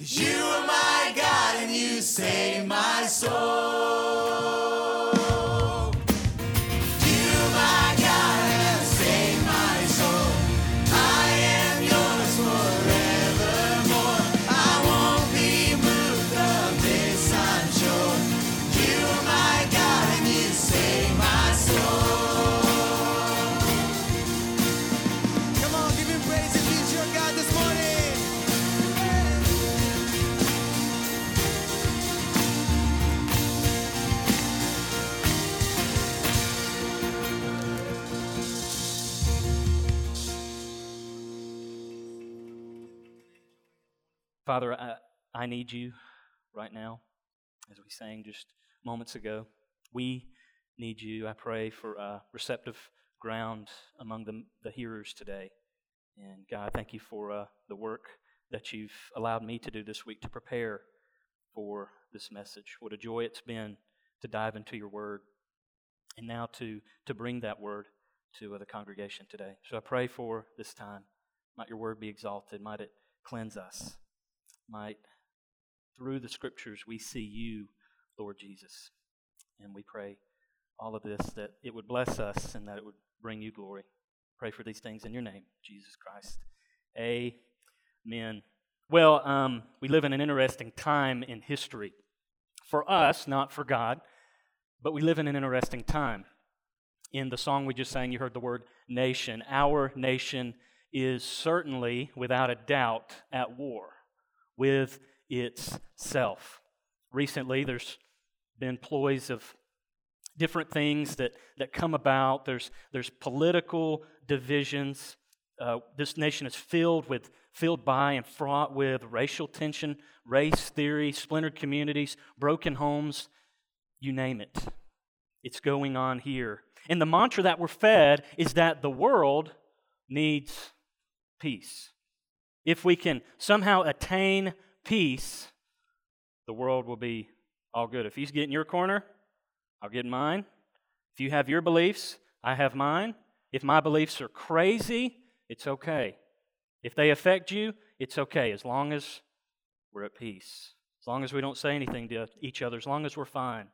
Cause you are my God and you save my soul. Father, I, I need you right now, as we sang just moments ago. We need you. I pray for uh, receptive ground among the, the hearers today. And God, thank you for uh, the work that you've allowed me to do this week to prepare for this message. What a joy it's been to dive into your word and now to, to bring that word to uh, the congregation today. So I pray for this time. Might your word be exalted. Might it cleanse us. Might through the scriptures we see you, Lord Jesus. And we pray all of this that it would bless us and that it would bring you glory. Pray for these things in your name, Jesus Christ. Amen. Well, um, we live in an interesting time in history. For us, not for God, but we live in an interesting time. In the song we just sang, you heard the word nation. Our nation is certainly, without a doubt, at war with itself. Recently, there's been ploys of different things that, that come about. There's, there's political divisions. Uh, this nation is filled with filled by and fraught with racial tension, race theory, splintered communities, broken homes, you name it. It's going on here. And the mantra that we're fed is that the world needs peace. If we can somehow attain peace, the world will be all good. If he's getting your corner, I'll get mine. If you have your beliefs, I have mine. If my beliefs are crazy, it's okay. If they affect you, it's okay as long as we're at peace. As long as we don't say anything to each other, as long as we're fine.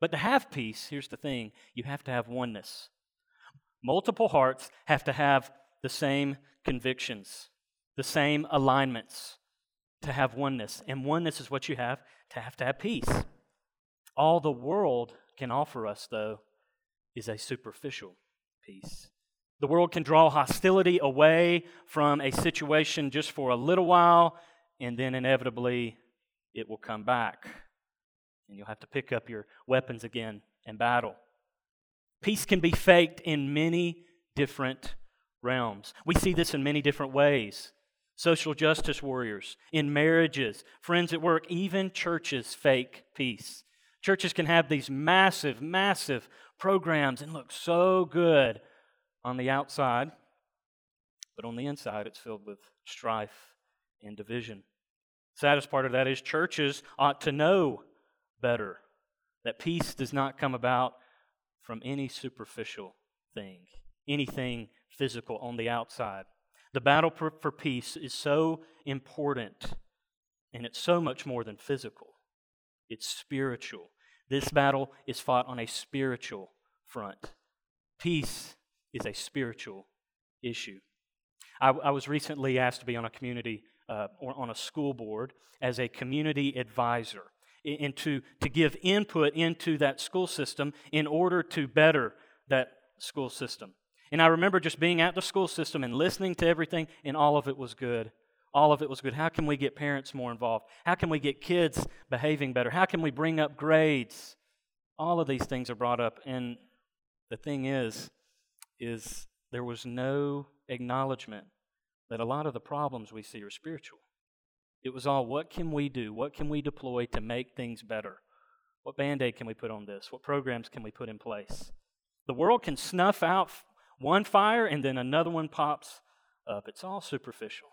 But to have peace, here's the thing you have to have oneness. Multiple hearts have to have the same convictions, the same alignments to have oneness. And oneness is what you have to have to have peace. All the world can offer us, though, is a superficial peace. The world can draw hostility away from a situation just for a little while, and then inevitably it will come back. And you'll have to pick up your weapons again and battle. Peace can be faked in many different realms. We see this in many different ways. Social justice warriors, in marriages, friends at work, even churches fake peace. Churches can have these massive, massive programs and look so good on the outside, but on the inside, it's filled with strife and division. Saddest part of that is churches ought to know better that peace does not come about from any superficial thing, anything physical on the outside. The battle for, peace is so important, and it's so much more than physical, it's spiritual. This battle is fought on a spiritual front. Peace is a spiritual issue. I, I was recently asked to be on a community uh, or on a school board as a community advisor and to, to give input into that school system in order to better that school system. And I remember just being at the school system and listening to everything, and all of it was good. All of it was good. How can we get parents more involved? How can we get kids behaving better? How can we bring up grades? All of these things are brought up, and the thing is, is there was no acknowledgement that a lot of the problems we see are spiritual. It was all what can we do? What can we deploy to make things better? What band aid can we put on this? What programs can we put in place? The world can snuff out one fire and then another one pops up. It's all superficial.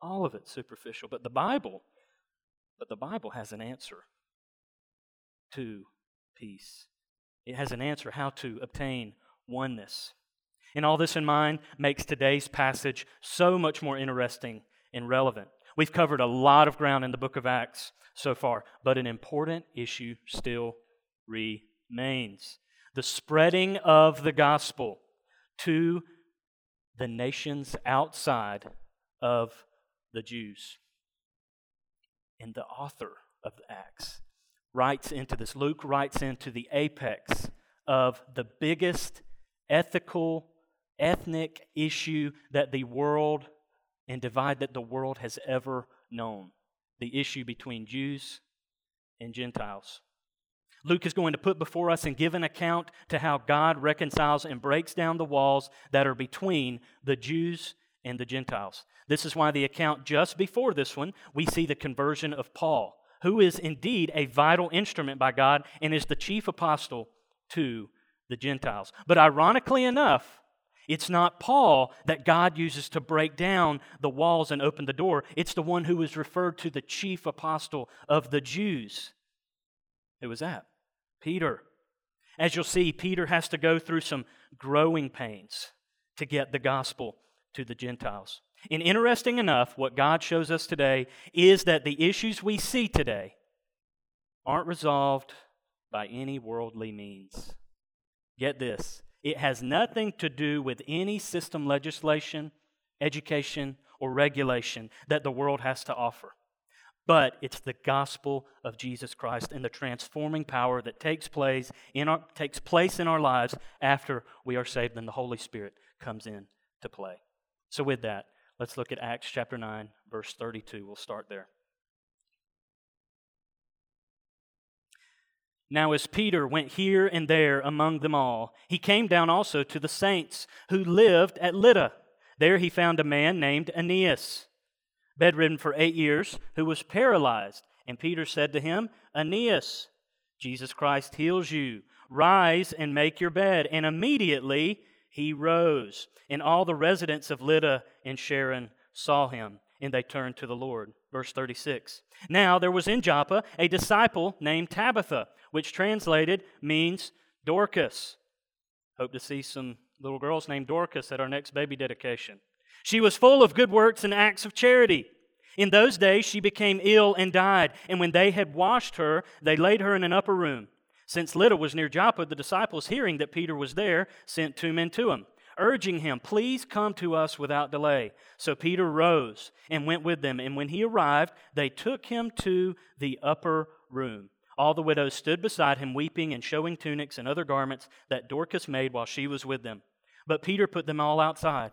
All of it superficial. But the Bible, but the Bible has an answer to peace. It has an answer how to obtain oneness. And all this in mind makes today's passage so much more interesting and relevant. We've covered a lot of ground in the book of Acts so far, but an important issue still remains the spreading of the gospel to the nations outside of the Jews. And the author of the Acts writes into this, Luke writes into the apex of the biggest ethical, ethnic issue that the world and divide that the world has ever known the issue between Jews and Gentiles. Luke is going to put before us and give an account to how God reconciles and breaks down the walls that are between the Jews and the Gentiles. This is why the account just before this one, we see the conversion of Paul, who is indeed a vital instrument by God and is the chief apostle to the Gentiles. But ironically enough, it's not Paul that God uses to break down the walls and open the door. It's the one who is referred to the chief apostle of the Jews. Who was that? Peter. As you'll see, Peter has to go through some growing pains to get the gospel to the Gentiles. And interesting enough, what God shows us today is that the issues we see today aren't resolved by any worldly means. Get this it has nothing to do with any system legislation, education, or regulation that the world has to offer. But it's the gospel of Jesus Christ and the transforming power that takes place in our, takes place in our lives after we are saved and the Holy Spirit comes in to play. So with that, let's look at Acts chapter 9 verse 32. We'll start there. Now, as Peter went here and there among them all, he came down also to the saints who lived at Lydda. There he found a man named Aeneas, bedridden for eight years, who was paralyzed. And Peter said to him, Aeneas, Jesus Christ heals you. Rise and make your bed. And immediately he rose. And all the residents of Lydda and Sharon saw him, and they turned to the Lord. Verse 36. Now there was in Joppa a disciple named Tabitha, which translated means Dorcas. Hope to see some little girls named Dorcas at our next baby dedication. She was full of good works and acts of charity. In those days she became ill and died, and when they had washed her, they laid her in an upper room. Since Lydda was near Joppa, the disciples, hearing that Peter was there, sent two men to him, urging him, Please come to us without delay. So Peter rose and went with them, and when he arrived, they took him to the upper room. All the widows stood beside him, weeping and showing tunics and other garments that Dorcas made while she was with them. But Peter put them all outside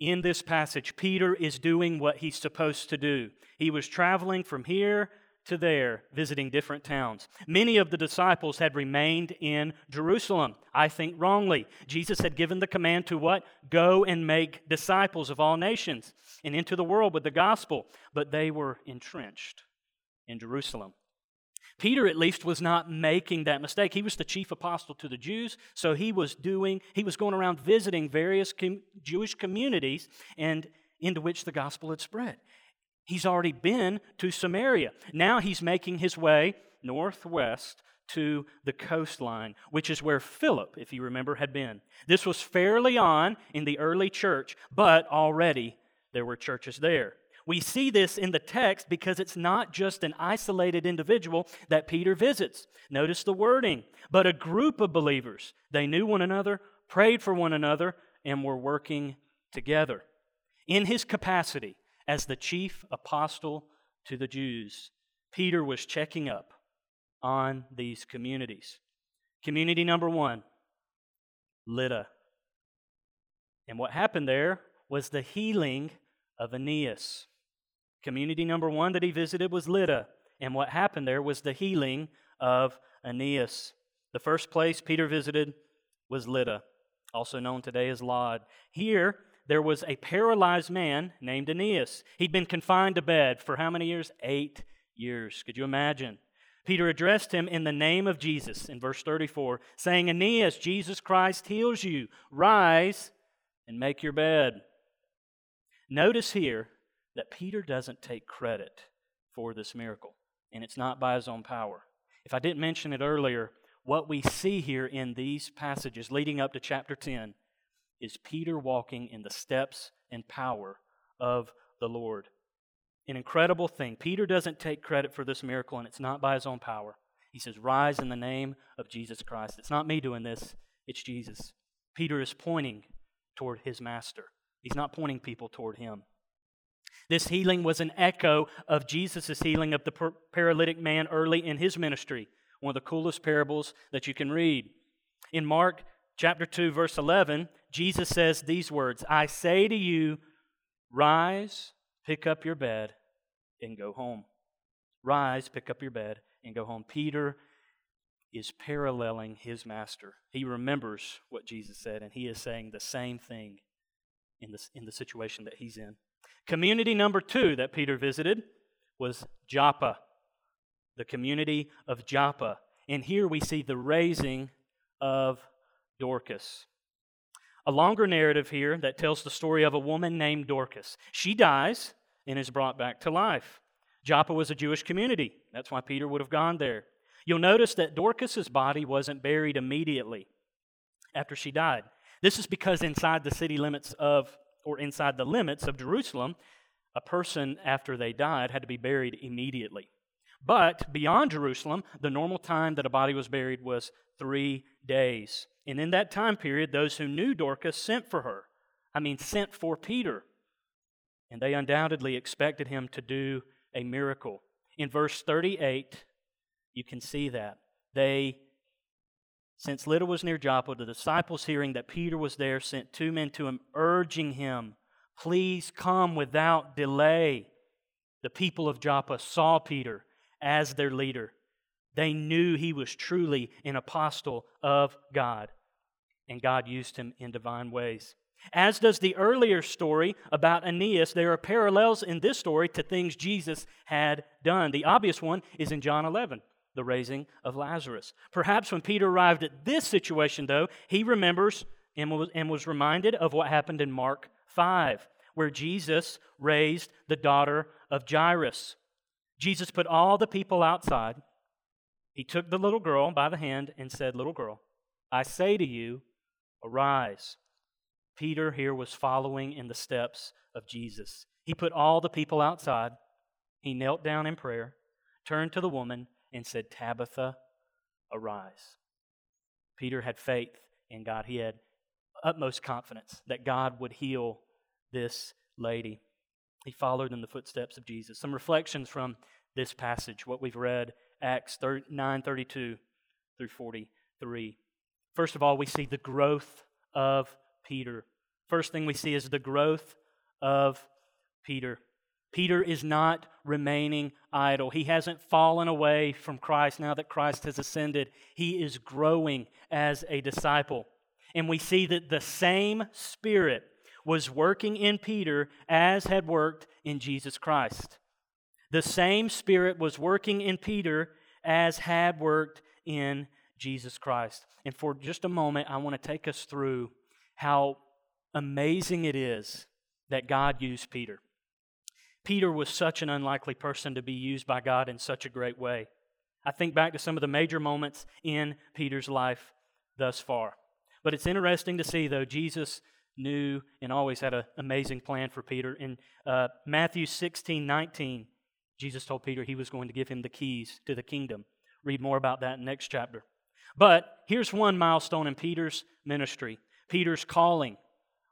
in this passage, Peter is doing what he's supposed to do. He was traveling from here to there, visiting different towns. Many of the disciples had remained in Jerusalem, I think wrongly. Jesus had given the command to what? Go and make disciples of all nations and into the world with the gospel. But they were entrenched in Jerusalem. Peter, at least, was not making that mistake. He was the chief apostle to the Jews, so he was doing, he was going around visiting various com- Jewish communities and into which the gospel had spread. He's already been to Samaria. Now he's making his way northwest to the coastline, which is where Philip, if you remember, had been. This was fairly on in the early church, but already there were churches there. We see this in the text because it's not just an isolated individual that Peter visits. Notice the wording, but a group of believers. They knew one another, prayed for one another, and were working together. In his capacity as the chief apostle to the Jews, Peter was checking up on these communities. Community number one, Lydda. And what happened there was the healing of Aeneas. Community number one that he visited was Lydda, and what happened there was the healing of Aeneas. The first place Peter visited was Lydda, also known today as Lod. Here, there was a paralyzed man named Aeneas. He'd been confined to bed for how many years? Eight years. Could you imagine? Peter addressed him in the name of Jesus in verse 34, saying, Aeneas, Jesus Christ heals you. Rise and make your bed. Notice here that Peter doesn't take credit for this miracle, and it's not by his own power. If I didn't mention it earlier, what we see here in these passages leading up to chapter 10 is Peter walking in the steps and power of the Lord. An incredible thing. Peter doesn't take credit for this miracle, and it's not by his own power. He says, Rise in the name of Jesus Christ. It's not me doing this, it's Jesus. Peter is pointing toward his master, he's not pointing people toward him. This healing was an echo of Jesus' healing of the paralytic man early in his ministry, one of the coolest parables that you can read. In Mark chapter 2, verse 11, Jesus says these words I say to you, rise, pick up your bed, and go home. Rise, pick up your bed, and go home. Peter is paralleling his master. He remembers what Jesus said, and he is saying the same thing in, this, in the situation that he's in. Community number two that Peter visited was Joppa, the community of Joppa. And here we see the raising of Dorcas. A longer narrative here that tells the story of a woman named Dorcas. She dies and is brought back to life. Joppa was a Jewish community. That's why Peter would have gone there. You'll notice that Dorcas's body wasn't buried immediately after she died. This is because inside the city limits of inside the limits of Jerusalem, a person after they died had to be buried immediately. But beyond Jerusalem, the normal time that a body was buried was three days. And in that time period, those who knew Dorcas sent for her. I mean, sent for Peter. And they undoubtedly expected him to do a miracle. In verse 38, you can see that. They Since Lydda was near Joppa, the disciples, hearing that Peter was there, sent two men to him, urging him, Please come without delay. The people of Joppa saw Peter as their leader. They knew he was truly an apostle of God, and God used him in divine ways. As does the earlier story about Aeneas, there are parallels in this story to things Jesus had done. The obvious one is in John 11, the raising of Lazarus. Perhaps when Peter arrived at this situation, though, he remembers and was, and was reminded of what happened in Mark 5, where Jesus raised the daughter of Jairus. Jesus put all the people outside. He took the little girl by the hand and said, Little girl, I say to you, arise. Peter here was following in the steps of Jesus. He put all the people outside. He knelt down in prayer, turned to the woman, and said, Tabitha, arise. Peter had faith in God. He had utmost confidence that God would heal this lady. He followed in the footsteps of Jesus. Some reflections from this passage, what we've read, Acts 9 32 through 43. First of all, we see the growth of Peter. First thing we see is the growth of Peter. Peter is not remaining idle. He hasn't fallen away from Christ now that Christ has ascended. He is growing as a disciple. And we see that the same Spirit was working in Peter as had worked in Jesus Christ. The same Spirit was working in Peter as had worked in Jesus Christ. And for just a moment, I want to take us through how amazing it is that God used Peter. Peter was such an unlikely person to be used by God in such a great way. I think back to some of the major moments in Peter's life thus far. But it's interesting to see, though, Jesus knew and always had an amazing plan for Peter. In uh, Matthew 16 19, Jesus told Peter he was going to give him the keys to the kingdom. Read more about that next chapter. But here's one milestone in Peter's ministry Peter's calling.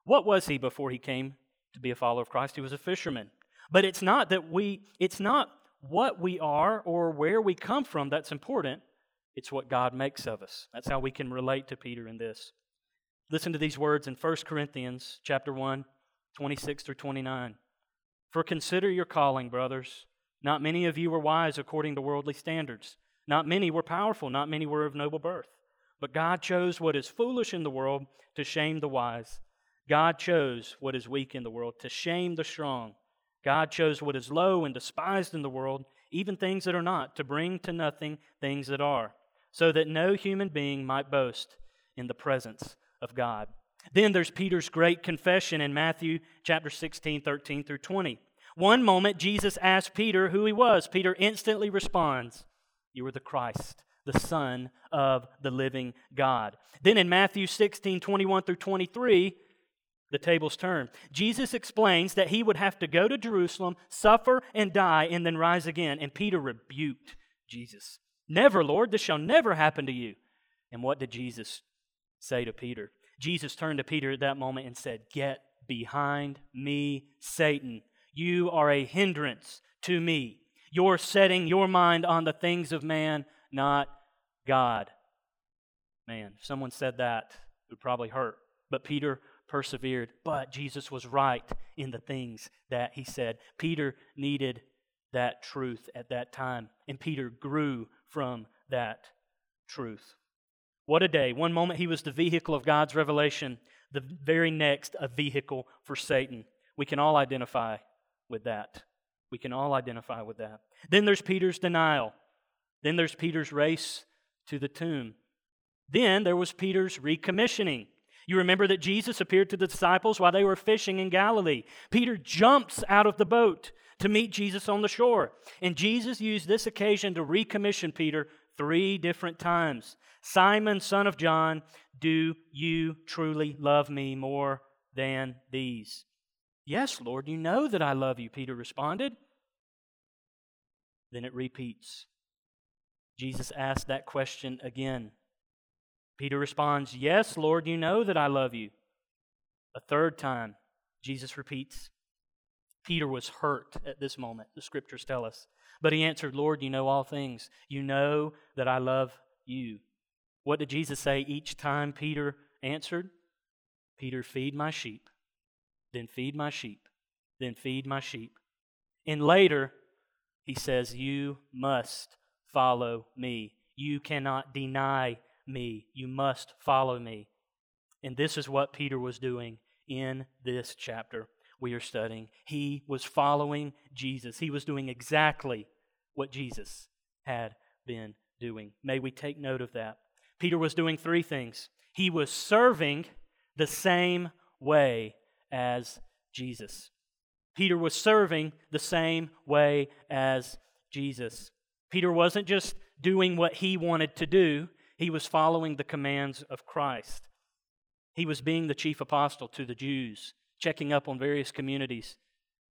What was he before he came to be a follower of Christ? He was a fisherman. But it's not that we, it's not what we are or where we come from that's important. It's what God makes of us. That's how we can relate to Peter in this. Listen to these words in 1 Corinthians chapter 1, 26 through 29. For consider your calling, brothers. Not many of you were wise according to worldly standards. Not many were powerful, not many were of noble birth. But God chose what is foolish in the world to shame the wise. God chose what is weak in the world to shame the strong. God chose what is low and despised in the world, even things that are not, to bring to nothing things that are, so that no human being might boast in the presence of God. Then there's Peter's great confession in Matthew chapter 16, 13 through 20. One moment, Jesus asked Peter who he was. Peter instantly responds, you are the Christ, the Son of the living God. Then in Matthew 16, 21 through 23, the tables turn. Jesus explains that he would have to go to Jerusalem, suffer and die, and then rise again. And Peter rebuked Jesus. Never, Lord, this shall never happen to you. And what did Jesus say to Peter? Jesus turned to Peter at that moment and said, Get behind me, Satan. You are a hindrance to me. You're setting your mind on the things of man, not God. Man, if someone said that, it would probably hurt. But Peter persevered. But Jesus was right in the things that he said. Peter needed that truth at that time, and Peter grew from that truth. What a day. One moment he was the vehicle of God's revelation, the very next, a vehicle for Satan. We can all identify with that. We can all identify with that. Then there's Peter's denial. Then there's Peter's race to the tomb. Then there was Peter's recommissioning. You remember that Jesus appeared to the disciples while they were fishing in Galilee. Peter jumps out of the boat to meet Jesus on the shore. And Jesus used this occasion to recommission Peter three different times Simon, son of John, do you truly love me more than these? Yes, Lord, you know that I love you, Peter responded. Then it repeats. Jesus asked that question again. Peter responds, Yes, Lord, you know that I love you. A third time, Jesus repeats. Peter was hurt at this moment, the scriptures tell us. But he answered, Lord, you know all things. You know that I love you. What did Jesus say each time Peter answered? Peter, feed my sheep, then feed my sheep, then feed my sheep. And later, he says, You must follow me. You cannot deny me. You must follow me. And this is what Peter was doing in this chapter we are studying. He was following Jesus. He was doing exactly what Jesus had been doing. May we take note of that. Peter was doing three things. He was serving the same way as Jesus. Peter was serving the same way as Jesus. Peter wasn't just doing what he wanted to do, he was following the commands of Christ. He was being the chief apostle to the Jews, checking up on various communities,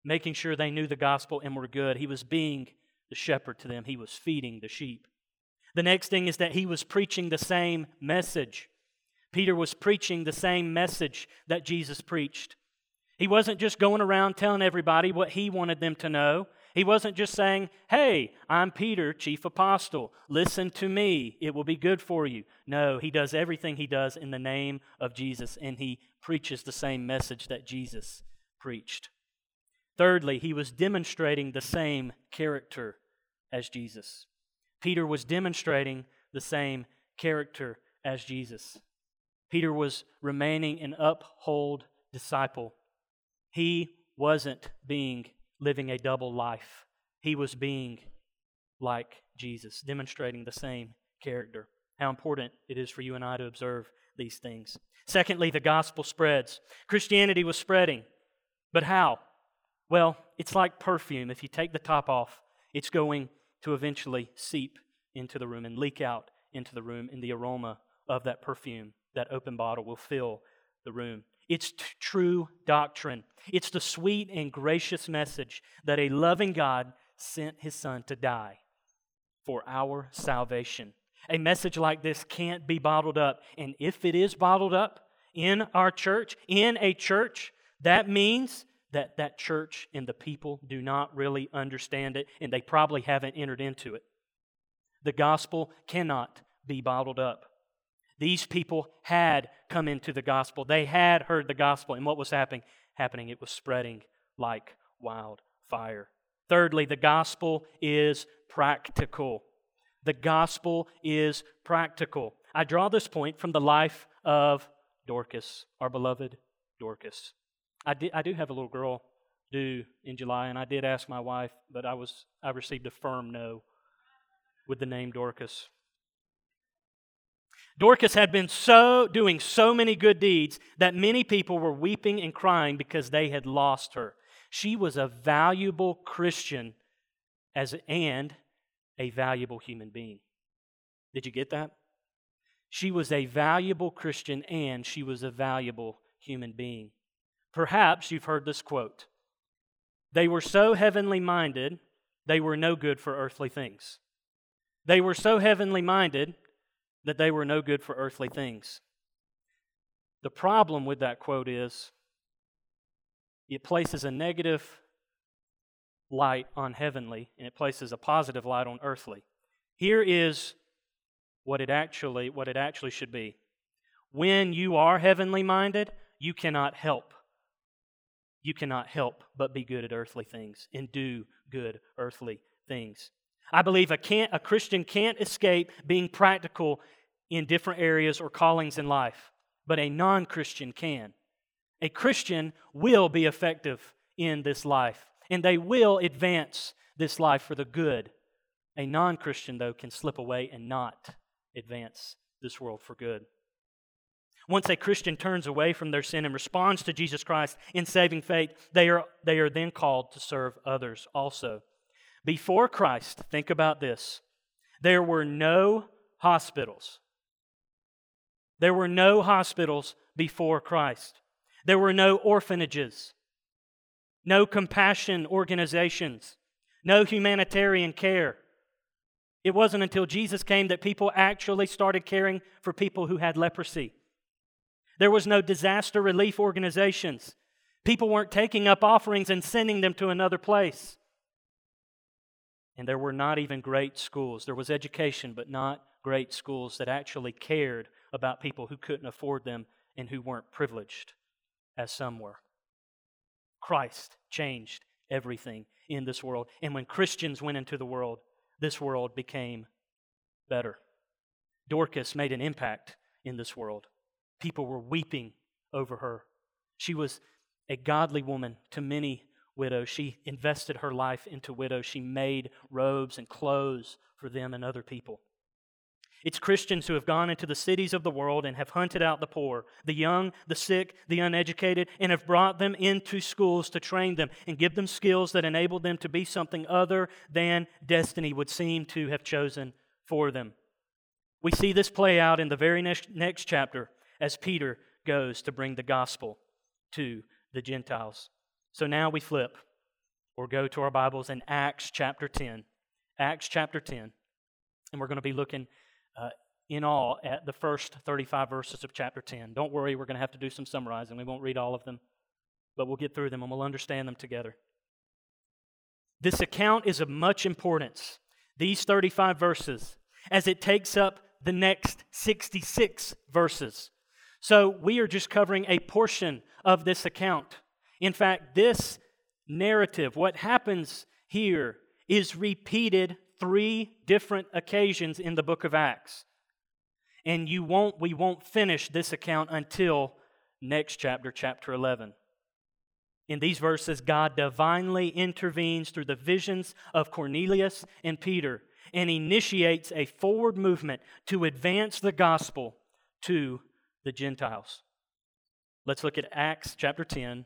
making sure they knew the gospel and were good. He was being the shepherd to them, he was feeding the sheep. The next thing is that he was preaching the same message. Peter was preaching the same message that Jesus preached. He wasn't just going around telling everybody what he wanted them to know. He wasn't just saying, Hey, I'm Peter, chief apostle. Listen to me. It will be good for you. No, he does everything he does in the name of Jesus, and he preaches the same message that Jesus preached. Thirdly, he was demonstrating the same character as Jesus. Peter was demonstrating the same character as Jesus. Peter was remaining an uphold disciple. He wasn't being living a double life. He was being like Jesus, demonstrating the same character. How important it is for you and I to observe these things. Secondly, the gospel spreads. Christianity was spreading. But how? Well, it's like perfume. If you take the top off, it's going to eventually seep into the room and leak out into the room, and the aroma of that perfume, that open bottle, will fill the room. It's t- true doctrine. It's the sweet and gracious message that a loving God sent his Son to die for our salvation. A message like this can't be bottled up. And if it is bottled up in our church, in a church, that means that that church and the people do not really understand it, and they probably haven't entered into it. The gospel cannot be bottled up. These people had come into the gospel. They had heard the gospel. And what was happening? Happening, it was spreading like wildfire. Thirdly, the gospel is practical. The gospel is practical. I draw this point from the life of Dorcas, our beloved Dorcas. I, I do have a little girl due in July, and I did ask my wife, but I was I received a firm no with the name Dorcas. Dorcas had been so doing so many good deeds that many people were weeping and crying because they had lost her. She was a valuable Christian as and a valuable human being. Did you get that? She was a valuable Christian and she was a valuable human being. Perhaps you've heard this quote. They were so heavenly minded, they were no good for earthly things. They were so heavenly minded, that they were no good for earthly things. The problem with that quote is it places a negative light on heavenly and it places a positive light on earthly. Here is what it actually what it actually should be. When you are heavenly minded, you cannot help. You cannot help but be good at earthly things and do good earthly things. I believe a, can't, a Christian can't escape being practical in different areas or callings in life, but a non Christian can. A Christian will be effective in this life, and they will advance this life for the good. A non Christian, though, can slip away and not advance this world for good. Once a Christian turns away from their sin and responds to Jesus Christ in saving faith, they are, they are then called to serve others also. Before Christ, think about this there were no hospitals, there were no hospitals before Christ. There were no orphanages, no compassion organizations, no humanitarian care. It wasn't until Jesus came that people actually started caring for people who had leprosy. There was no disaster relief organizations. People weren't taking up offerings and sending them to another place. And there were not even great schools. There was education, but not great schools that actually cared about people who couldn't afford them and who weren't privileged, as some were. Christ changed everything in this world. And when Christians went into the world, this world became better. Dorcas made an impact in this world. People were weeping over her. She was a godly woman to many widows. She invested her life into widows. She made robes and clothes for them and other people. It's Christians who have gone into the cities of the world and have hunted out the poor, the young, the sick, the uneducated, and have brought them into schools to train them and give them skills that enable them to be something other than destiny would seem to have chosen for them. We see this play out in the very next, next chapter as Peter goes to bring the gospel to the Gentiles. So now we flip or go to our Bibles in Acts chapter 10. Acts chapter 10. And we're going to be looking uh, in all at the first 35 verses of chapter 10. Don't worry, we're going to have to do some summarizing. We won't read all of them, but we'll get through them and we'll understand them together. This account is of much importance, these 35 verses, as it takes up the next 66 verses. So we are just covering a portion of this account. In fact, this narrative, what happens here, is repeated three different occasions in the book of Acts. And you won't, we won't finish this account until next chapter, chapter 11. In these verses, God divinely intervenes through the visions of Cornelius and Peter and initiates a forward movement to advance the gospel to the Gentiles. Let's look at Acts chapter 10,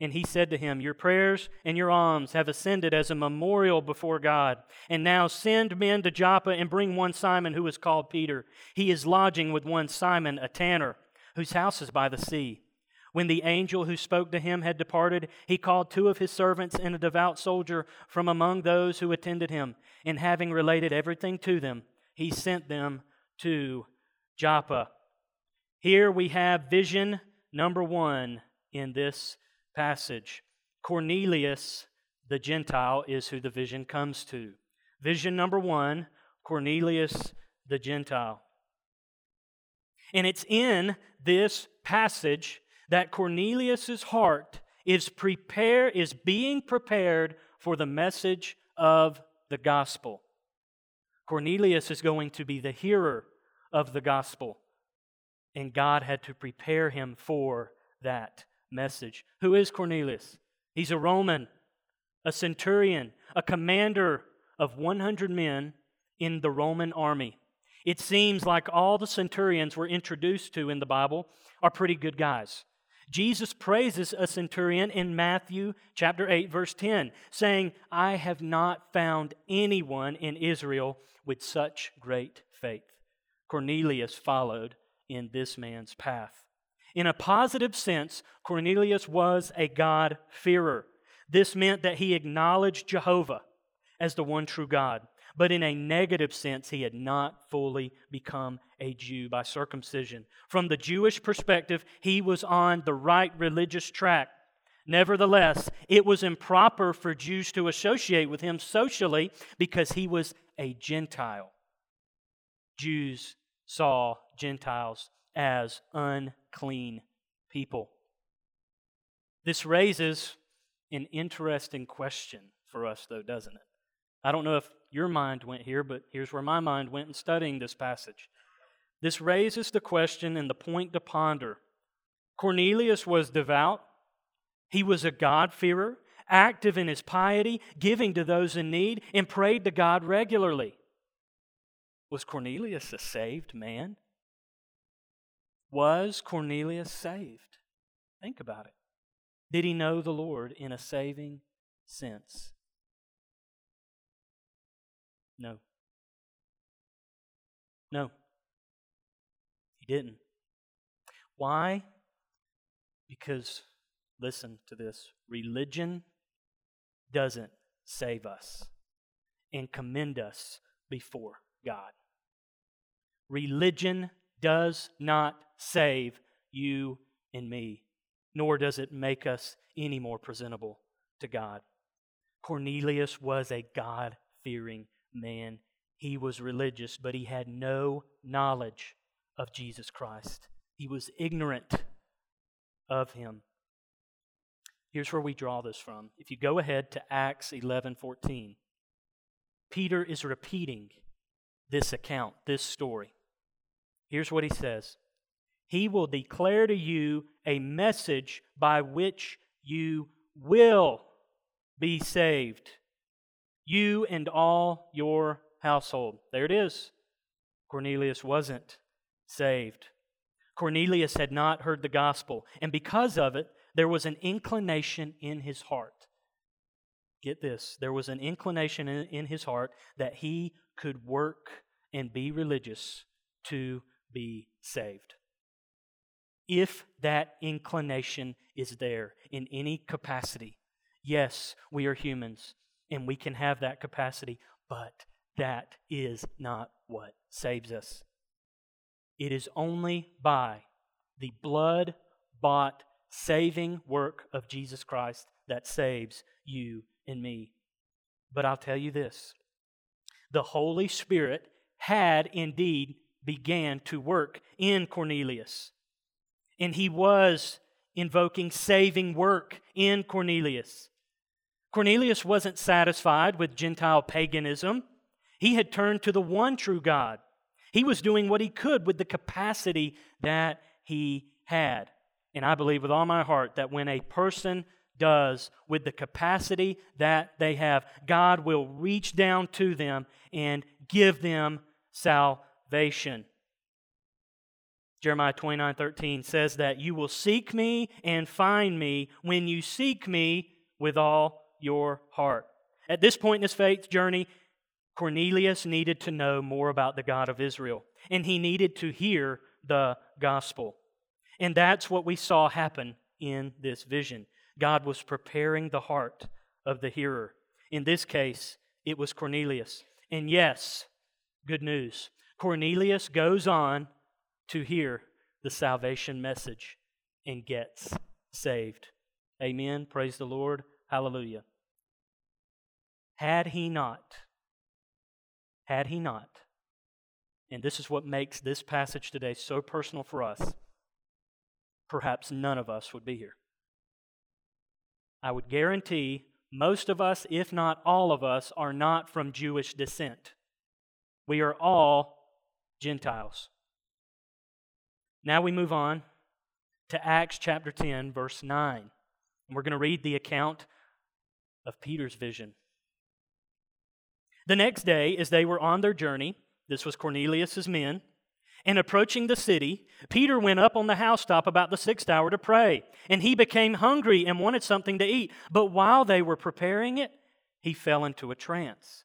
And he said to him, Your prayers and your alms have ascended as a memorial before God. And now send men to Joppa and bring one Simon who is called Peter. He is lodging with one Simon, a tanner, whose house is by the sea. When the angel who spoke to him had departed, he called two of his servants and a devout soldier from among those who attended him. And having related everything to them, he sent them to Joppa. Here we have vision number one in this passage. Cornelius, the Gentile, is who the vision comes to. Vision number one Cornelius, the Gentile. And it's in this passage that Cornelius's heart is prepare is being prepared for the message of the gospel. Cornelius is going to be the hearer of the gospel, and God had to prepare him for that message. Who is Cornelius? He's a Roman, a centurion, a commander of 100 men in the Roman army. It seems like all the centurions we're introduced to in the Bible are pretty good guys. Jesus praises a centurion in Matthew chapter 8 verse 10 saying, "I have not found anyone in Israel with such great faith." Cornelius followed in this man's path. In a positive sense, Cornelius was a God-fearer. This meant that he acknowledged Jehovah as the one true God. But in a negative sense, he had not fully become a Jew by circumcision. From the Jewish perspective, he was on the right religious track. Nevertheless, it was improper for Jews to associate with him socially because he was a Gentile. Jews saw Gentiles as unclean people. This raises an interesting question for us, though, doesn't it? I don't know if your mind went here, but here's where my mind went in studying this passage. This raises the question and the point to ponder. Cornelius was devout, he was a God-fearer, active in his piety, giving to those in need, and prayed to God regularly. Was Cornelius a saved man? Was Cornelius saved? Think about it. Did he know the Lord in a saving sense? No. No. He didn't. Why? Because, listen to this religion doesn't save us and commend us before God. Religion does not save you and me, nor does it make us any more presentable to God. Cornelius was a God fearing man. He was religious, but he had no knowledge of Jesus Christ. He was ignorant of him. Here's where we draw this from. If you go ahead to Acts 11 14, Peter is repeating this account, this story. Here's what he says He will declare to you a message by which you will be saved, you and all your household. There it is. Cornelius wasn't saved. Cornelius had not heard the gospel, and because of it, there was an inclination in his heart. Get this there was an inclination in, his heart that he could work and be religious to be saved. If that inclination is there in any capacity, yes, we are humans and we can have that capacity, but that is not what saves us. It is only by the blood bought saving work of Jesus Christ that saves you and me. But I'll tell you this the Holy Spirit had indeed began to work in Cornelius. And he was invoking saving work in Cornelius. Cornelius wasn't satisfied with Gentile paganism. He had turned to the one true God. He was doing what he could with the capacity that he had. And I believe with all my heart that when a person does with the capacity that they have, God will reach down to them and give them salvation. Jeremiah 29 13 says that you will seek me and find me when you seek me with all your heart. At this point in his faith journey, Cornelius needed to know more about the God of Israel, and he needed to hear the gospel. And that's what we saw happen in this vision. God was preparing the heart of the hearer. In this case, it was Cornelius. And yes, good news. Cornelius goes on to hear the salvation message and gets saved. Amen. Praise the Lord. Hallelujah. Had he not, had he not, and this is what makes this passage today so personal for us, perhaps none of us would be here. I would guarantee most of us, if not all of us, are not from Jewish descent. We are all Gentiles. Now we move on to Acts chapter 10, verse 9. And we're going to read the account of Peter's vision. The next day, as they were on their journey, this was Cornelius's men, and approaching the city, Peter went up on the housetop about the sixth hour to pray. And he became hungry and wanted something to eat. But while they were preparing it, he fell into a trance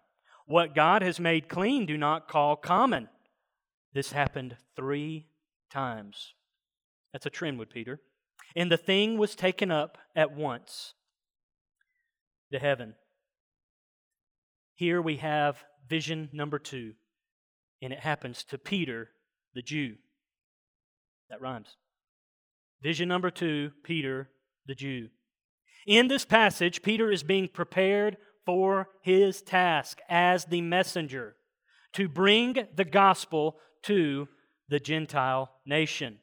What God has made clean, do not call common. This happened three times. That's a trend with Peter. And the thing was taken up at once to heaven. Here we have vision number two, and it happens to Peter the Jew. That rhymes. Vision number two Peter the Jew. In this passage, Peter is being prepared for his task as the messenger to bring the gospel to the Gentile nation.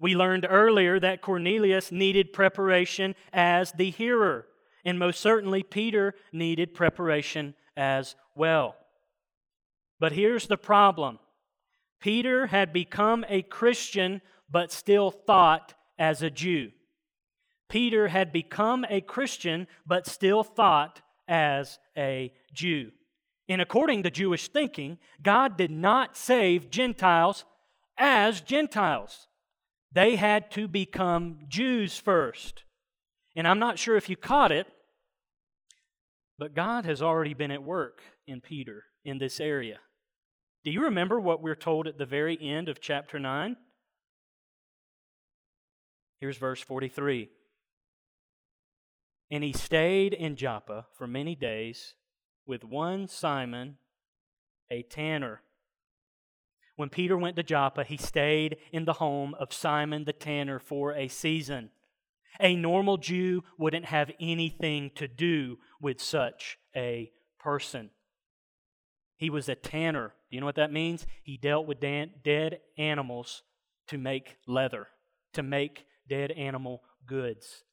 We learned earlier that Cornelius needed preparation as the hearer, and most certainly Peter needed preparation as well. But here's the problem Peter had become a Christian but still thought as a Jew. Peter had become a Christian, but still thought as a Jew. And according to Jewish thinking, God did not save Gentiles as Gentiles. They had to become Jews first. And I'm not sure if you caught it, but God has already been at work in Peter in this area. Do you remember what we're told at the very end of chapter 9? Here's verse 43. And he stayed in Joppa for many days with one Simon, a tanner. When Peter went to Joppa, he stayed in the home of Simon the tanner for a season. A normal Jew wouldn't have anything to do with such a person. He was a tanner. Do you know what that means? He dealt with dead animals to make leather, to make dead animal goods.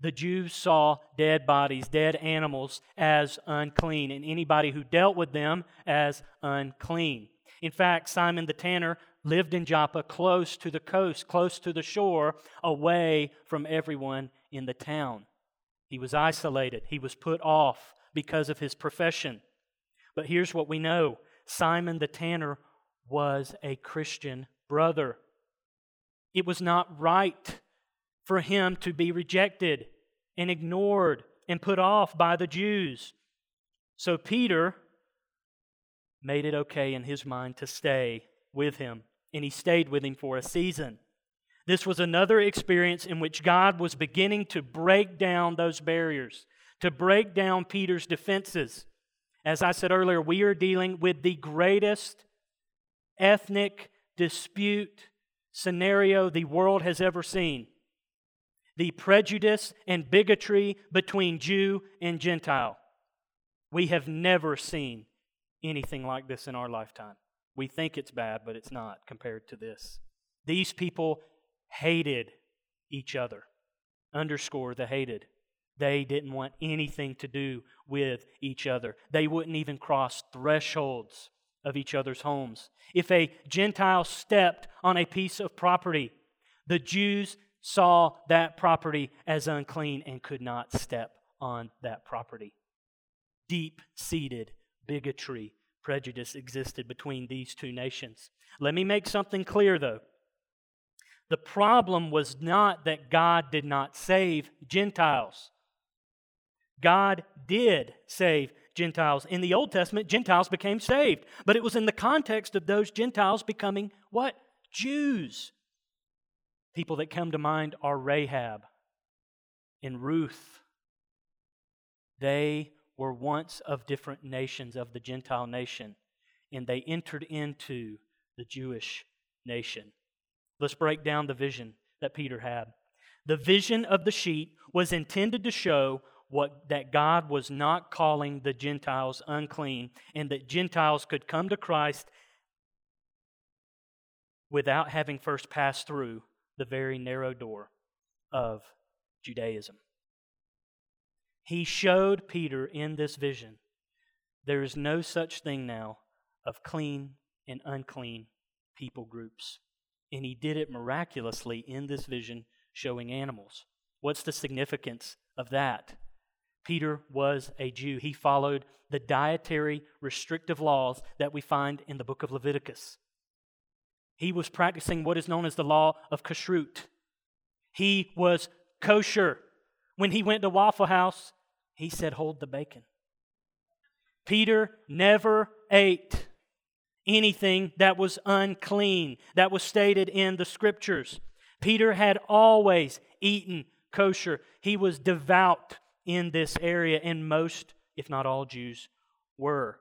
The Jews saw dead bodies, dead animals, as unclean, and anybody who dealt with them as unclean. In fact, Simon the tanner lived in Joppa close to the coast, close to the shore, away from everyone in the town. He was isolated, he was put off because of his profession. But here's what we know Simon the tanner was a Christian brother. It was not right for him to be rejected and ignored and put off by the Jews. So Peter made it okay in his mind to stay with him, and he stayed with him for a season. This was another experience in which God was beginning to break down those barriers, to break down Peter's defenses. As I said earlier, we are dealing with the greatest ethnic dispute scenario the world has ever seen the prejudice and bigotry between Jew and Gentile. We have never seen anything like this in our lifetime. We think it's bad, but it's not compared to this. These people hated each other. Underscore the hated. They didn't want anything to do with each other. They wouldn't even cross thresholds of each other's homes. If a Gentile stepped on a piece of property, the Jews saw that property as unclean and could not step on that property. Deep seated bigotry, prejudice existed between these two nations. Let me make something clear, though. The problem was not that God did not save Gentiles. God did save Gentiles. In the Old Testament, Gentiles became saved, but it was in the context of those Gentiles becoming what? Jews. People that come to mind are Rahab and Ruth. They were once of different nations of the Gentile nation, and they entered into the Jewish nation. Let's break down the vision that Peter had. The vision of the sheet was intended to show what, that God was not calling the Gentiles unclean and that Gentiles could come to Christ without having first passed through the very narrow door of Judaism. He showed Peter in this vision there is no such thing now of clean and unclean people groups. And he did it miraculously in this vision, showing animals. What's the significance of that? Peter was a Jew. He followed the dietary restrictive laws that we find in the book of Leviticus. He was practicing what is known as the law of kashrut. He was kosher. When he went to Waffle House, he said, Hold the bacon. Peter never ate anything that was unclean, that was stated in the scriptures. Peter had always eaten kosher. He was devout in this area, and most, if not all, Jews were.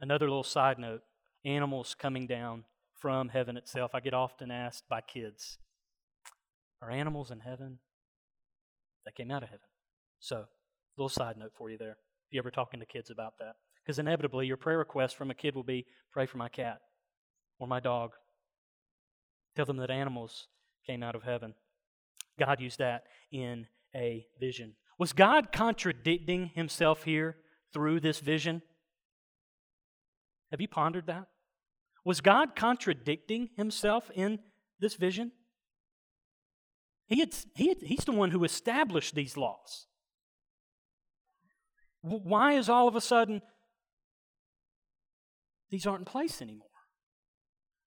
Another little side note animals coming down from heaven itself. I get often asked by kids, Are animals in heaven? That came out of heaven. So, little side note for you there, if you're ever talking to kids about that. Because inevitably, your prayer request from a kid will be, Pray for my cat or my dog. Tell them that animals came out of heaven. God used that in a vision. Was God contradicting himself here through this vision? Have you pondered that? Was God contradicting himself in this vision? He had, he had, he's the one who established these laws. Why is all of a sudden these aren't in place anymore?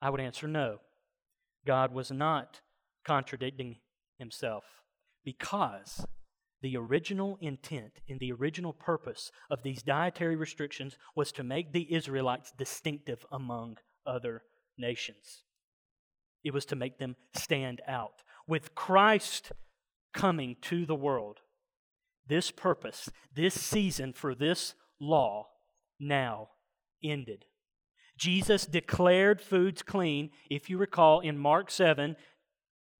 I would answer no. God was not contradicting himself because the original intent and the original purpose of these dietary restrictions was to make the Israelites distinctive among other nations. It was to make them stand out. With Christ coming to the world, this purpose, this season for this law now ended. Jesus declared foods clean, if you recall, in Mark 7,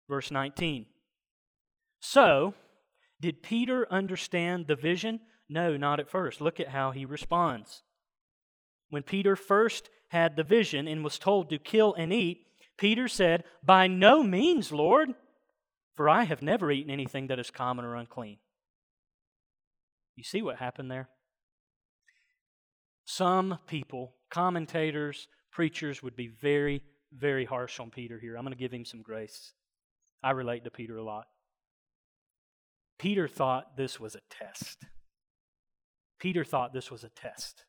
verse 19. So, did Peter understand the vision? No, not at first. Look at how he responds. When Peter first had the vision and was told to kill and eat, Peter said, By no means, Lord, for I have never eaten anything that is common or unclean. You see what happened there? Some people, commentators, preachers, would be very, very harsh on Peter here. I'm going to give him some grace. I relate to Peter a lot. Peter thought this was a test. Peter thought this was a test.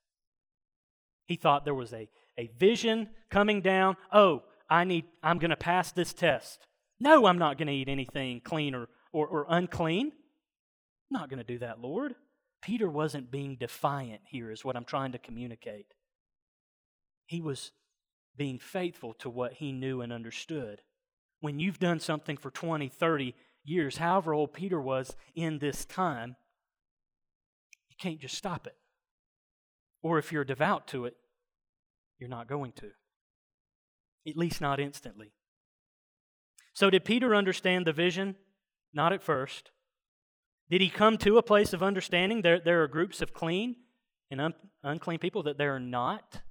He thought there was a, a vision coming down. Oh, I need, I'm going to pass this test. No, I'm not going to eat anything clean or, or, or unclean. I'm not going to do that, Lord. Peter wasn't being defiant here, is what I'm trying to communicate. He was being faithful to what he knew and understood. When you've done something for 20, 30 years, however old Peter was in this time, you can't just stop it. Or if you're devout to it, you're not going to. At least not instantly. So, did Peter understand the vision? Not at first. Did he come to a place of understanding there, there are groups of clean and un, unclean people, that there are not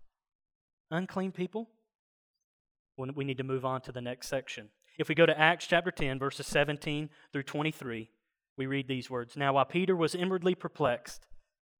unclean people? Well, we need to move on to the next section. If we go to Acts chapter 10, verses 17 through 23, we read these words Now, while Peter was inwardly perplexed,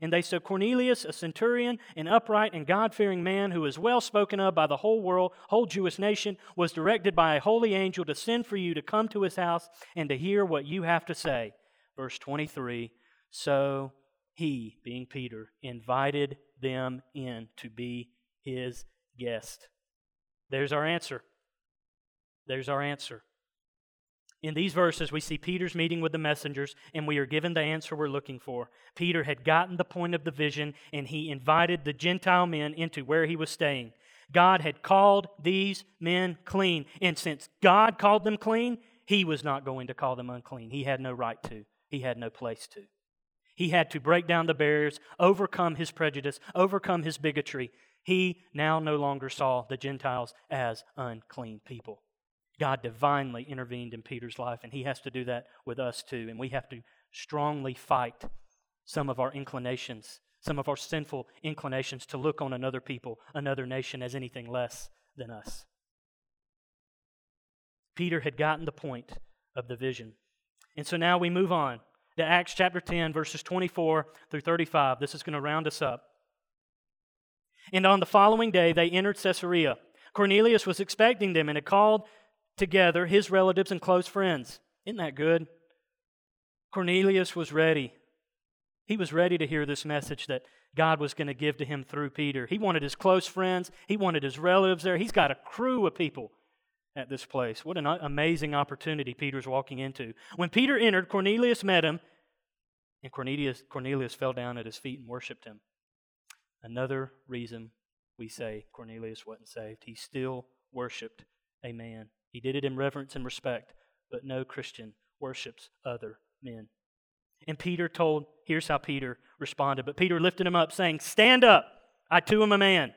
And they said, Cornelius, a centurion, an upright and God fearing man who is well spoken of by the whole world, whole Jewish nation, was directed by a holy angel to send for you to come to his house and to hear what you have to say. Verse 23 So he, being Peter, invited them in to be his guest. There's our answer. There's our answer. In these verses, we see Peter's meeting with the messengers, and we are given the answer we're looking for. Peter had gotten the point of the vision, and he invited the Gentile men into where he was staying. God had called these men clean, and since God called them clean, he was not going to call them unclean. He had no right to, he had no place to. He had to break down the barriers, overcome his prejudice, overcome his bigotry. He now no longer saw the Gentiles as unclean people. God divinely intervened in Peter's life, and he has to do that with us too. And we have to strongly fight some of our inclinations, some of our sinful inclinations to look on another people, another nation, as anything less than us. Peter had gotten the point of the vision. And so now we move on to Acts chapter 10, verses 24 through 35. This is going to round us up. And on the following day, they entered Caesarea. Cornelius was expecting them and had called together his relatives and close friends. Isn't that good? Cornelius was ready. He was ready to hear this message that God was going to give to him through Peter. He wanted his close friends, he wanted his relatives there. He's got a crew of people at this place. What an amazing opportunity Peter's walking into. When Peter entered, Cornelius met him, and Cornelius, Cornelius fell down at his feet and worshiped him. Another reason we say Cornelius wasn't saved. He still worshiped a man he did it in reverence and respect, but no Christian worships other men. And Peter told, here's how Peter responded. But Peter lifted him up, saying, Stand up, I too am a man.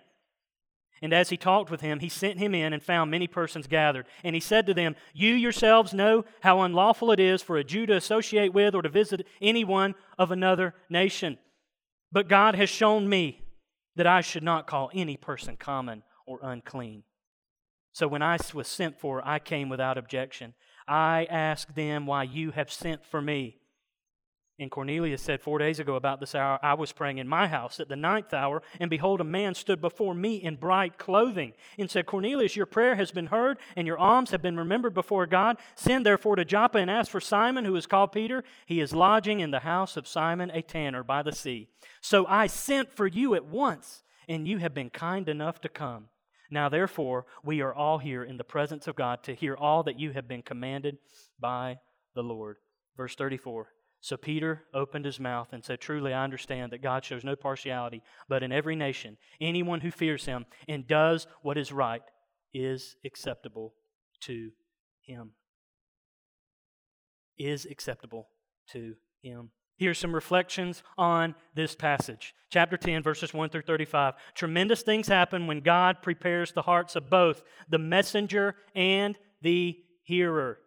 And as he talked with him, he sent him in and found many persons gathered. And he said to them, You yourselves know how unlawful it is for a Jew to associate with or to visit anyone of another nation. But God has shown me that I should not call any person common or unclean. So when I was sent for, I came without objection. I asked them why you have sent for me. And Cornelius said, Four days ago, about this hour, I was praying in my house at the ninth hour, and behold, a man stood before me in bright clothing, and said, Cornelius, your prayer has been heard, and your alms have been remembered before God. Send therefore to Joppa and ask for Simon, who is called Peter. He is lodging in the house of Simon a tanner by the sea. So I sent for you at once, and you have been kind enough to come. Now, therefore, we are all here in the presence of God to hear all that you have been commanded by the Lord. Verse 34. So Peter opened his mouth and said, Truly, I understand that God shows no partiality, but in every nation, anyone who fears him and does what is right is acceptable to him. Is acceptable to him. Here's some reflections on this passage. Chapter 10, verses 1 through 35. Tremendous things happen when God prepares the hearts of both the messenger and the hearer.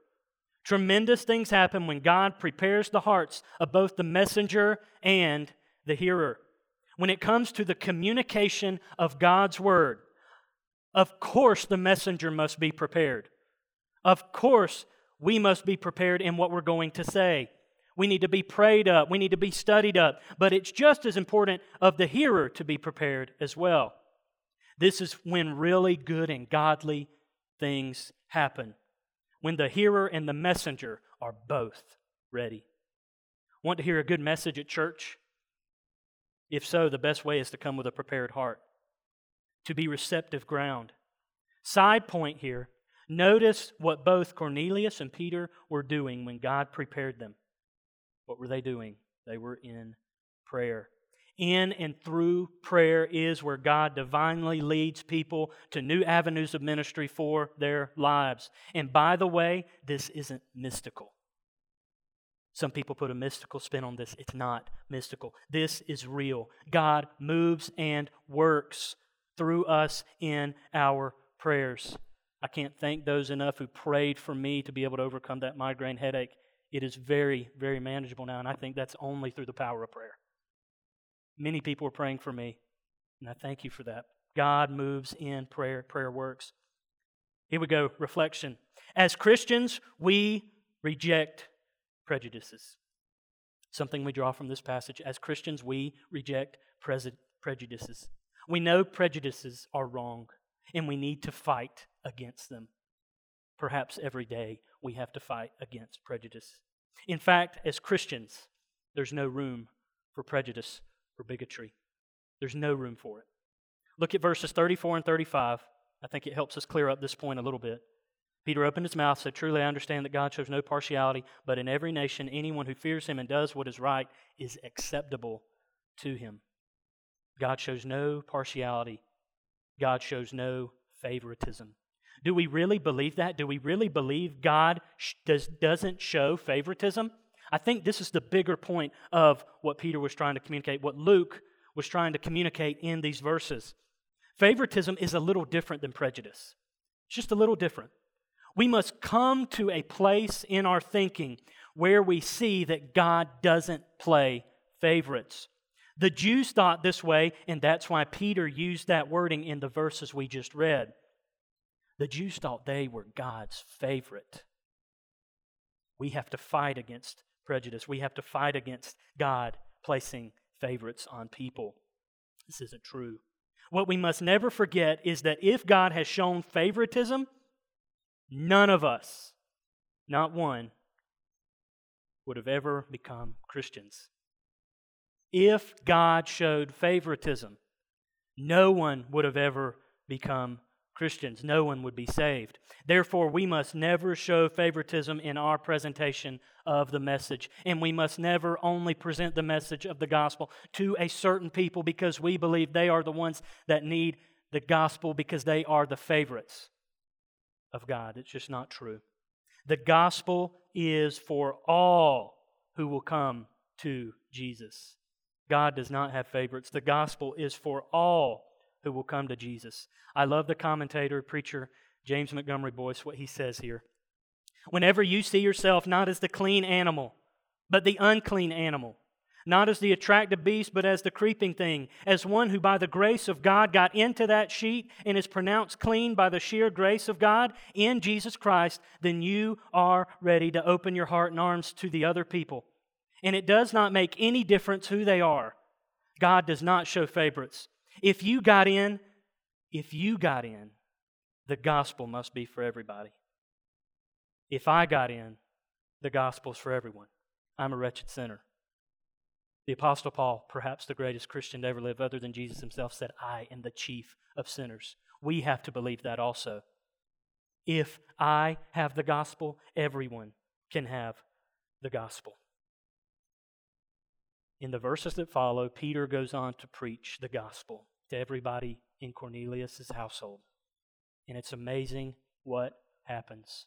Tremendous things happen when God prepares the hearts of both the messenger and the hearer. When it comes to the communication of God's word, of course the messenger must be prepared. Of course we must be prepared in what we're going to say. We need to be prayed up. We need to be studied up. But it's just as important of the hearer to be prepared as well. This is when really good and godly things happen when the hearer and the messenger are both ready. Want to hear a good message at church? If so, the best way is to come with a prepared heart, to be receptive ground. Side point here notice what both Cornelius and Peter were doing when God prepared them. What were they doing? They were in prayer. In and through prayer is where God divinely leads people to new avenues of ministry for their lives. And by the way, this isn't mystical. Some people put a mystical spin on this. It's not mystical. This is real. God moves and works through us in our prayers. I can't thank those enough who prayed for me to be able to overcome that migraine headache. It is very, very manageable now, and I think that's only through the power of prayer. Many people are praying for me, and I thank you for that. God moves in prayer, prayer works. Here we go reflection. As Christians, we reject prejudices. Something we draw from this passage. As Christians, we reject prejudices. We know prejudices are wrong, and we need to fight against them. Perhaps every day we have to fight against prejudice. In fact, as Christians, there's no room for prejudice for bigotry. There's no room for it. Look at verses 34 and 35. I think it helps us clear up this point a little bit. Peter opened his mouth, said, Truly I understand that God shows no partiality, but in every nation, anyone who fears him and does what is right is acceptable to him. God shows no partiality. God shows no favoritism. Do we really believe that? Do we really believe God does, doesn't show favoritism? I think this is the bigger point of what Peter was trying to communicate, what Luke was trying to communicate in these verses. Favoritism is a little different than prejudice, it's just a little different. We must come to a place in our thinking where we see that God doesn't play favorites. The Jews thought this way, and that's why Peter used that wording in the verses we just read. The Jews thought they were God's favorite. We have to fight against prejudice. We have to fight against God placing favorites on people. This isn't true. What we must never forget is that if God has shown favoritism, none of us, not one, would have ever become Christians. If God showed favoritism, no one would have ever become Christians. No one would be saved. Therefore, we must never show favoritism in our presentation of the message. And we must never only present the message of the gospel to a certain people because we believe they are the ones that need the gospel because they are the favorites of God. It's just not true. The gospel is for all who will come to Jesus. God does not have favorites. The gospel is for all who will come to Jesus. I love the commentator, preacher James Montgomery Boice, what he says here. Whenever you see yourself not as the clean animal, but the unclean animal, not as the attractive beast, but as the creeping thing, as one who by the grace of God got into that sheet and is pronounced clean by the sheer grace of God in Jesus Christ, then you are ready to open your heart and arms to the other people. And it does not make any difference who they are. God does not show favorites. If you got in, if you got in, the gospel must be for everybody. If I got in, the gospel's for everyone. I'm a wretched sinner. The Apostle Paul, perhaps the greatest Christian to ever live, other than Jesus himself, said, I am the chief of sinners. We have to believe that also. If I have the gospel, everyone can have the gospel. In the verses that follow, Peter goes on to preach the gospel to everybody in Cornelius' household. And it's amazing what happens.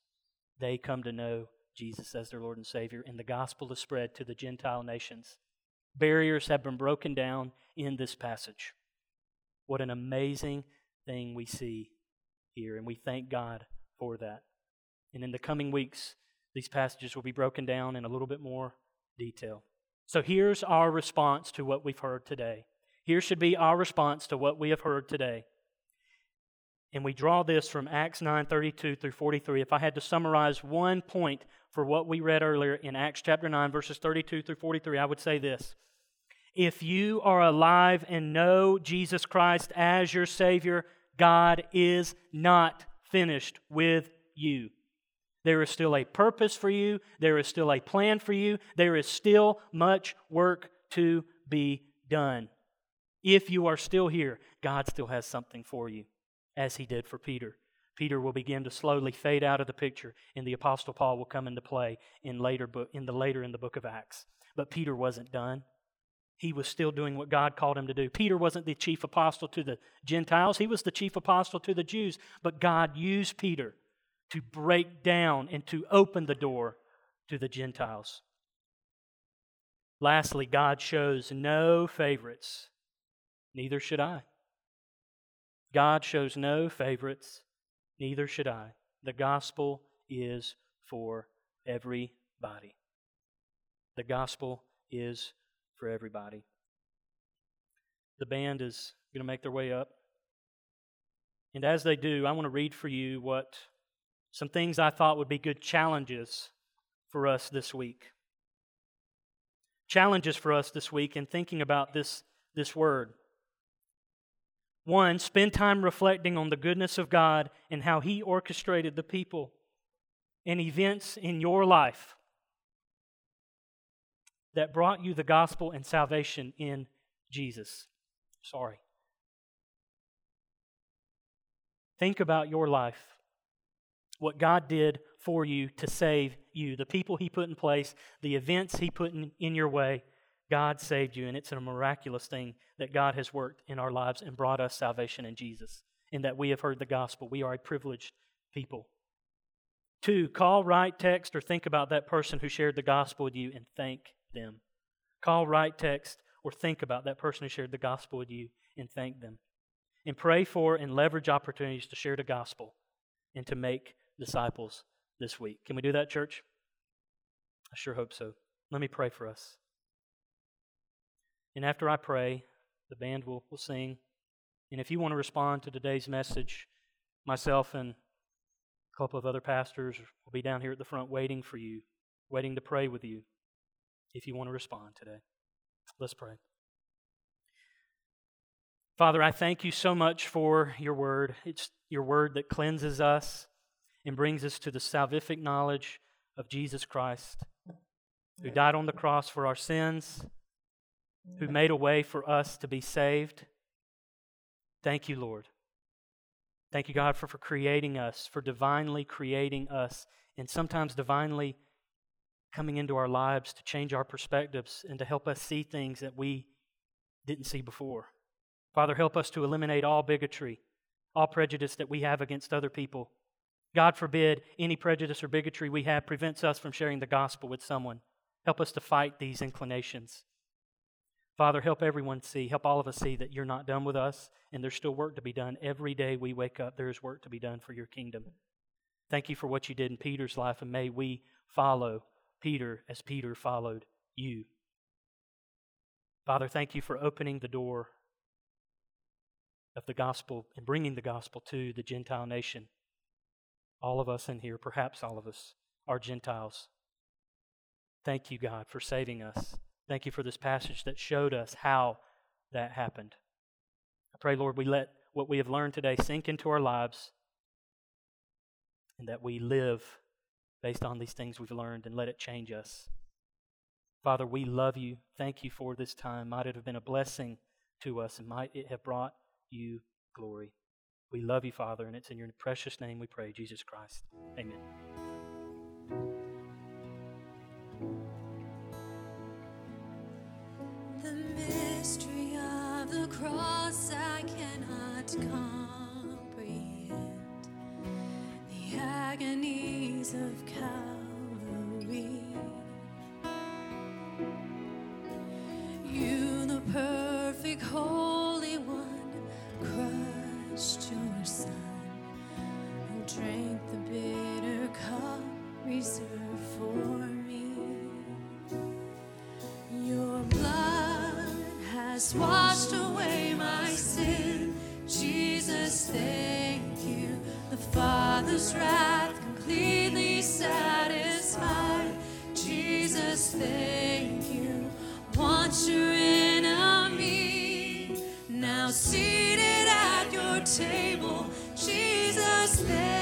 They come to know Jesus as their Lord and Savior, and the gospel is spread to the Gentile nations. Barriers have been broken down in this passage. What an amazing thing we see here, and we thank God for that. And in the coming weeks, these passages will be broken down in a little bit more detail. So here's our response to what we've heard today. Here should be our response to what we have heard today. And we draw this from Acts 9:32 through 43. If I had to summarize one point for what we read earlier in Acts chapter 9 verses 32 through 43, I would say this. If you are alive and know Jesus Christ as your savior, God is not finished with you. There is still a purpose for you, there is still a plan for you, there is still much work to be done. If you are still here, God still has something for you as he did for Peter. Peter will begin to slowly fade out of the picture, and the Apostle Paul will come into play in later book, in the later in the book of Acts. But Peter wasn't done. He was still doing what God called him to do. Peter wasn't the chief apostle to the Gentiles, he was the chief apostle to the Jews. But God used Peter to break down and to open the door to the Gentiles. Lastly, God shows no favorites. Neither should I. God shows no favorites, neither should I. The gospel is for everybody. The gospel is for everybody. The band is going to make their way up. And as they do, I want to read for you what some things I thought would be good challenges for us this week. Challenges for us this week in thinking about this, this word. One, spend time reflecting on the goodness of God and how He orchestrated the people and events in your life that brought you the gospel and salvation in Jesus. Sorry. Think about your life, what God did for you to save you, the people He put in place, the events He put in, in your way God saved you, and it's a miraculous thing that God has worked in our lives and brought us salvation in Jesus, in that we have heard the gospel. We are a privileged people. Two, call, write, text, or think about that person who shared the gospel with you and thank them. Call, write, text, or think about that person who shared the gospel with you and thank them. And pray for and leverage opportunities to share the gospel and to make disciples this week. Can we do that, church? I sure hope so. Let me pray for us. And after I pray, the band will, will sing. And if you want to respond to today's message, myself and a couple of other pastors will be down here at the front waiting for you, waiting to pray with you if you want to respond today. Let's pray. Father, I thank you so much for your word. It's your word that cleanses us and brings us to the salvific knowledge of Jesus Christ, who died on the cross for our sins who made a way for us to be saved. Thank you, Lord. Thank you, God, for, for creating us, for divinely creating us, and sometimes divinely coming into our lives to change our perspectives and to help us see things that we didn't see before. Father, help us to eliminate all bigotry, all prejudice that we have against other people. God forbid any prejudice or bigotry we have prevents us from sharing the gospel with someone. Help us to fight these inclinations. Father, help everyone see, help all of us see that you're not done with us and there's still work to be done. Every day we wake up, there is work to be done for your kingdom. Thank you for what you did in Peter's life, and may we follow Peter as Peter followed you. Father, thank you for opening the door of the gospel and bringing the gospel to the Gentile nation. All of us in here, perhaps all of us, are Gentiles. Thank you, God, for saving us. Thank you for this passage that showed us how that happened. I pray, Lord, we let what we have learned today sink into our lives and that we live based on these things we've learned and let it change us. Father, we love you. Thank you for this time. Might it have been a blessing to us and might it have brought you glory. We love you, Father, and it's in your precious name we pray, Jesus Christ. Amen. The mystery of the cross I cannot comprehend. The agonies of Calvary. You, the perfect One, crushed your Son, who drank the bitter cup reserved for me. Your blood has washed away my sin. Jesus, thank you. The Father's wrath completely satisfied. Jesus, thank you. Once your enemy, now your table. Jesus, thank